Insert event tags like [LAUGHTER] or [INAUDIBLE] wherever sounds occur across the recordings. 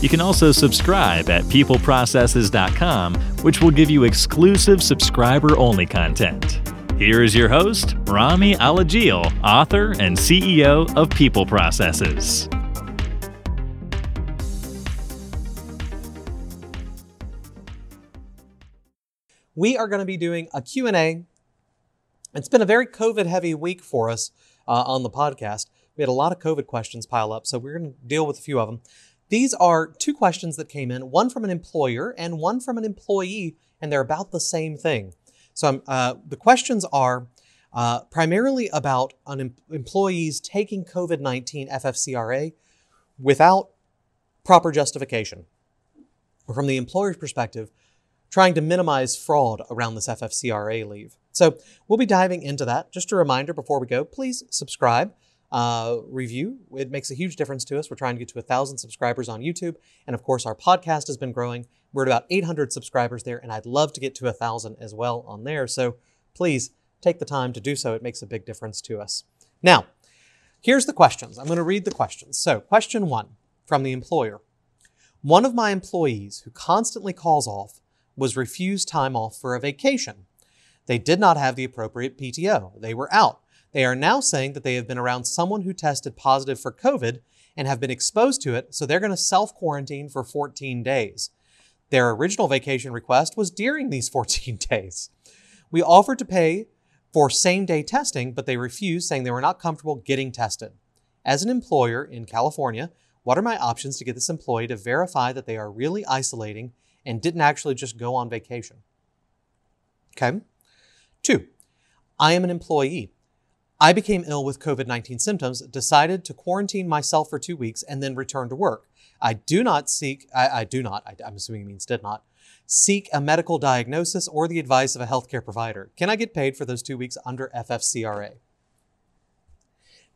You can also subscribe at peopleprocesses.com, which will give you exclusive subscriber only content. Here is your host, Rami Alajil, author and CEO of People Processes. We are going to be doing a Q&A. It's been a very COVID heavy week for us uh, on the podcast. We had a lot of COVID questions pile up, so we're going to deal with a few of them. These are two questions that came in, one from an employer and one from an employee, and they're about the same thing. So uh, the questions are uh, primarily about em- employees taking COVID 19 FFCRA without proper justification. Or from the employer's perspective, trying to minimize fraud around this FFCRA leave. So we'll be diving into that. Just a reminder before we go, please subscribe uh, review. It makes a huge difference to us. We're trying to get to a thousand subscribers on YouTube, and of course, our podcast has been growing. We're at about 800 subscribers there, and I'd love to get to a thousand as well on there. So please take the time to do so. It makes a big difference to us. Now, here's the questions. I'm going to read the questions. So, question one from the employer. One of my employees who constantly calls off was refused time off for a vacation. They did not have the appropriate PTO. They were out. They are now saying that they have been around someone who tested positive for COVID and have been exposed to it, so they're going to self quarantine for 14 days. Their original vacation request was during these [LAUGHS] 14 days. We offered to pay for same day testing, but they refused, saying they were not comfortable getting tested. As an employer in California, what are my options to get this employee to verify that they are really isolating and didn't actually just go on vacation? Okay. Two, I am an employee. I became ill with COVID 19 symptoms, decided to quarantine myself for two weeks, and then return to work. I do not seek, I, I do not, I, I'm assuming it means did not, seek a medical diagnosis or the advice of a healthcare provider. Can I get paid for those two weeks under FFCRA?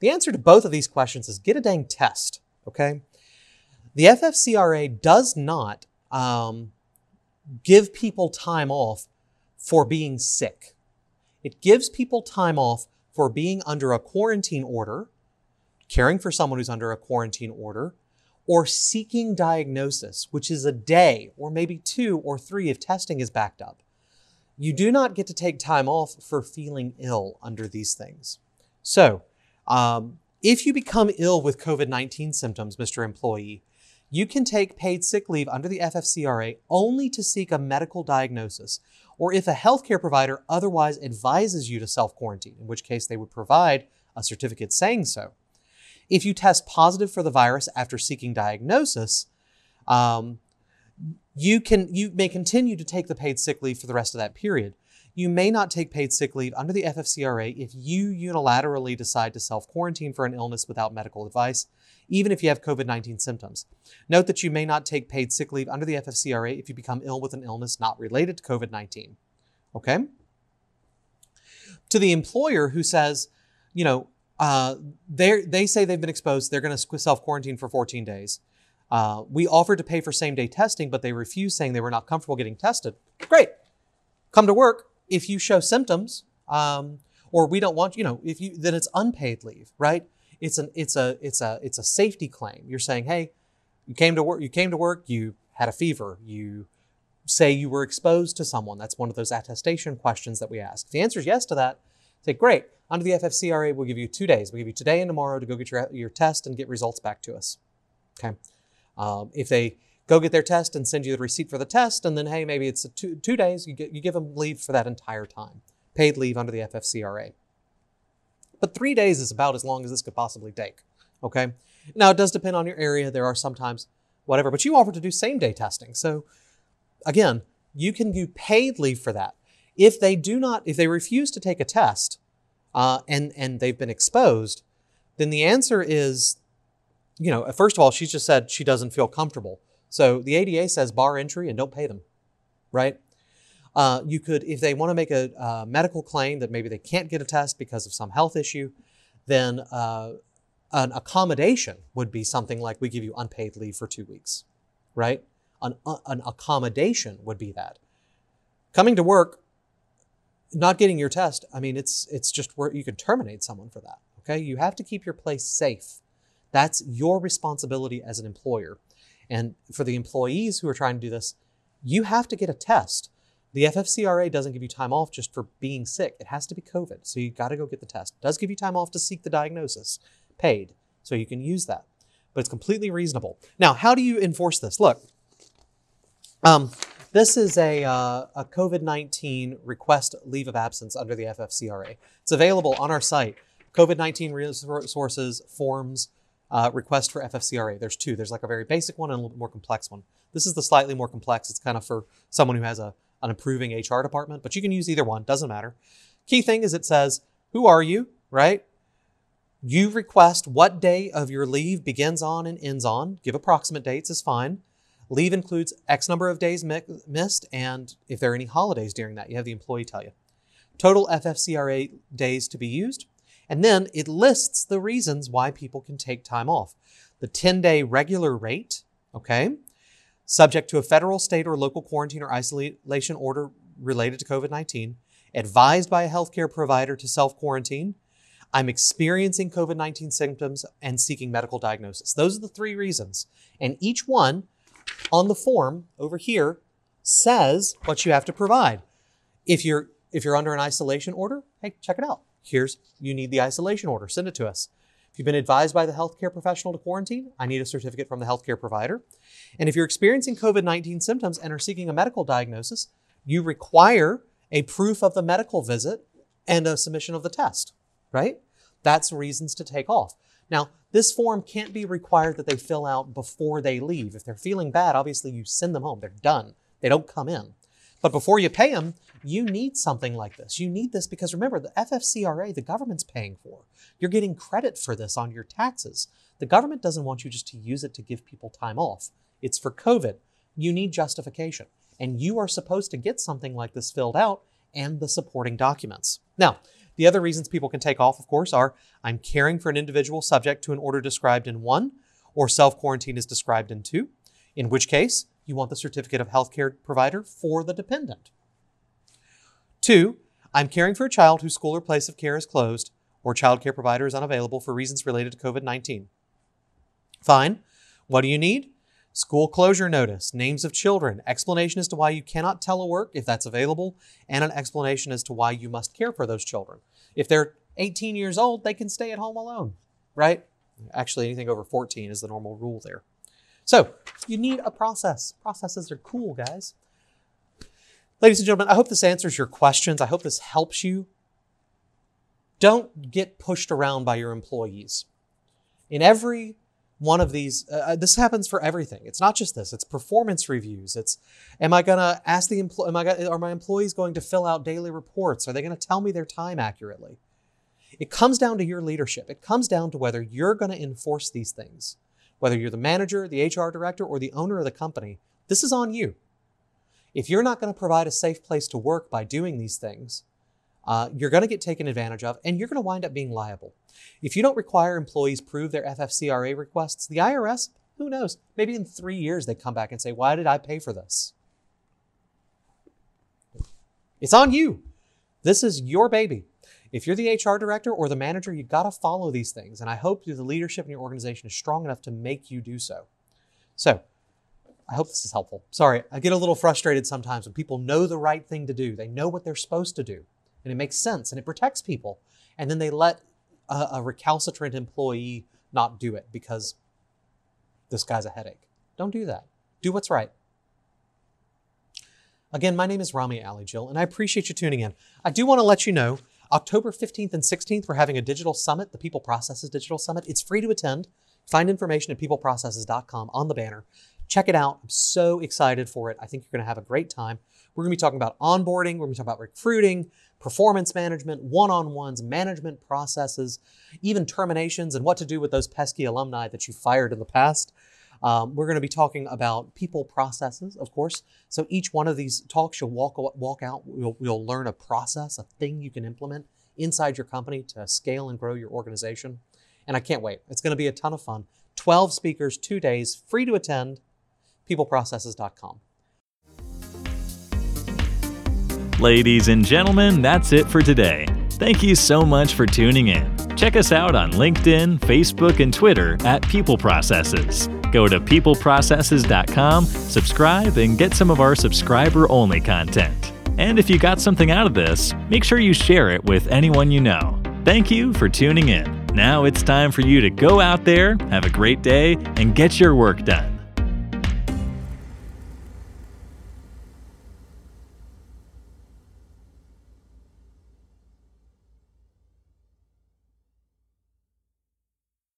The answer to both of these questions is get a dang test, okay? The FFCRA does not um, give people time off for being sick. It gives people time off for being under a quarantine order, caring for someone who's under a quarantine order, or seeking diagnosis, which is a day or maybe two or three if testing is backed up. You do not get to take time off for feeling ill under these things. So, um, if you become ill with COVID 19 symptoms, Mr. Employee, you can take paid sick leave under the FFCRA only to seek a medical diagnosis or if a healthcare provider otherwise advises you to self quarantine, in which case they would provide a certificate saying so. If you test positive for the virus after seeking diagnosis, um, you can you may continue to take the paid sick leave for the rest of that period. You may not take paid sick leave under the FFCRA if you unilaterally decide to self quarantine for an illness without medical advice, even if you have COVID 19 symptoms. Note that you may not take paid sick leave under the FFCRA if you become ill with an illness not related to COVID 19. Okay? To the employer who says, you know, uh, they say they've been exposed, they're going to self quarantine for 14 days. Uh, we offered to pay for same day testing, but they refused, saying they were not comfortable getting tested. Great. Come to work, if you show symptoms, um, or we don't want you know, if you then it's unpaid leave, right? It's an it's a it's a it's a safety claim. You're saying, hey, you came to work, you came to work, you had a fever, you say you were exposed to someone. That's one of those attestation questions that we ask. If the answer is yes to that, say, great. Under the FFCRA, we'll give you two days. We'll give you today and tomorrow to go get your, your test and get results back to us. Okay. Um, if they go get their test and send you the receipt for the test, and then hey, maybe it's two, two days. You get you give them leave for that entire time, paid leave under the FFCRA. But three days is about as long as this could possibly take. Okay. Now it does depend on your area. There are sometimes whatever, but you offer to do same day testing. So again, you can do paid leave for that. If they do not, if they refuse to take a test uh, and and they've been exposed, then the answer is, you know, first of all, she's just said she doesn't feel comfortable. So the ADA says bar entry and don't pay them, right? Uh, you could, if they want to make a uh, medical claim that maybe they can't get a test because of some health issue, then uh, an accommodation would be something like we give you unpaid leave for two weeks, right? An, uh, an accommodation would be that. Coming to work, not getting your test, I mean, it's it's just where you can terminate someone for that. Okay, you have to keep your place safe. That's your responsibility as an employer. And for the employees who are trying to do this, you have to get a test. The FFCRA doesn't give you time off just for being sick. It has to be COVID. So you got to go get the test. It does give you time off to seek the diagnosis, paid. So you can use that. But it's completely reasonable. Now, how do you enforce this? Look, um, this is a, uh, a COVID 19 request leave of absence under the FFCRA. It's available on our site COVID 19 resources, forms, uh, request for FFCRA. There's two. There's like a very basic one and a little bit more complex one. This is the slightly more complex. It's kind of for someone who has a, an improving HR department, but you can use either one. Doesn't matter. Key thing is it says, who are you, right? You request what day of your leave begins on and ends on. Give approximate dates is fine. Leave includes X number of days mi- missed, and if there are any holidays during that, you have the employee tell you. Total FFCRA days to be used. And then it lists the reasons why people can take time off. The 10 day regular rate, okay, subject to a federal, state, or local quarantine or isolation order related to COVID 19, advised by a healthcare provider to self quarantine. I'm experiencing COVID 19 symptoms and seeking medical diagnosis. Those are the three reasons. And each one on the form over here says what you have to provide. If you're if you're under an isolation order, hey, check it out. Here's, you need the isolation order, send it to us. If you've been advised by the healthcare professional to quarantine, I need a certificate from the healthcare provider. And if you're experiencing COVID 19 symptoms and are seeking a medical diagnosis, you require a proof of the medical visit and a submission of the test, right? That's reasons to take off. Now, this form can't be required that they fill out before they leave. If they're feeling bad, obviously you send them home. They're done. They don't come in. But before you pay them, you need something like this. You need this because remember, the FFCRA, the government's paying for. You're getting credit for this on your taxes. The government doesn't want you just to use it to give people time off. It's for COVID. You need justification. And you are supposed to get something like this filled out and the supporting documents. Now, the other reasons people can take off, of course, are I'm caring for an individual subject to an order described in one, or self quarantine is described in two, in which case you want the certificate of healthcare provider for the dependent. Two, I'm caring for a child whose school or place of care is closed or child care provider is unavailable for reasons related to COVID 19. Fine. What do you need? School closure notice, names of children, explanation as to why you cannot telework if that's available, and an explanation as to why you must care for those children. If they're 18 years old, they can stay at home alone, right? Actually, anything over 14 is the normal rule there. So, you need a process. Processes are cool, guys. Ladies and gentlemen, I hope this answers your questions. I hope this helps you. Don't get pushed around by your employees. In every one of these, uh, uh this happens for everything. It's not just this. It's performance reviews. It's, am I gonna ask the employee? Am I gonna, are my employees going to fill out daily reports? Are they going to tell me their time accurately? It comes down to your leadership. It comes down to whether you're going to enforce these things. Whether you're the manager, the HR director, or the owner of the company, this is on you. If you're not going to provide a safe place to work by doing these things, uh, you're going to get taken advantage of and you're going to wind up being liable. If you don't require employees prove their FFCRA requests, the IRS, who knows, maybe in three years they come back and say, Why did I pay for this? It's on you. This is your baby. If you're the HR director or the manager, you've got to follow these things. And I hope the leadership in your organization is strong enough to make you do so. So, I hope this is helpful. Sorry, I get a little frustrated sometimes when people know the right thing to do. They know what they're supposed to do, and it makes sense and it protects people. And then they let a, a recalcitrant employee not do it because this guy's a headache. Don't do that. Do what's right. Again, my name is Rami Alajil, and I appreciate you tuning in. I do want to let you know October 15th and 16th, we're having a digital summit, the People Processes Digital Summit. It's free to attend. Find information at peopleprocesses.com on the banner. Check it out. I'm so excited for it. I think you're going to have a great time. We're going to be talking about onboarding, we're going to talk about recruiting, performance management, one on ones, management processes, even terminations, and what to do with those pesky alumni that you fired in the past. Um, we're going to be talking about people processes, of course. So each one of these talks, you'll walk walk out. You'll, you'll learn a process, a thing you can implement inside your company to scale and grow your organization. And I can't wait. It's going to be a ton of fun. 12 speakers, two days, free to attend. Peopleprocesses.com. Ladies and gentlemen, that's it for today. Thank you so much for tuning in. Check us out on LinkedIn, Facebook, and Twitter at People Processes. Go to peopleprocesses.com, subscribe, and get some of our subscriber only content. And if you got something out of this, make sure you share it with anyone you know. Thank you for tuning in. Now it's time for you to go out there, have a great day, and get your work done.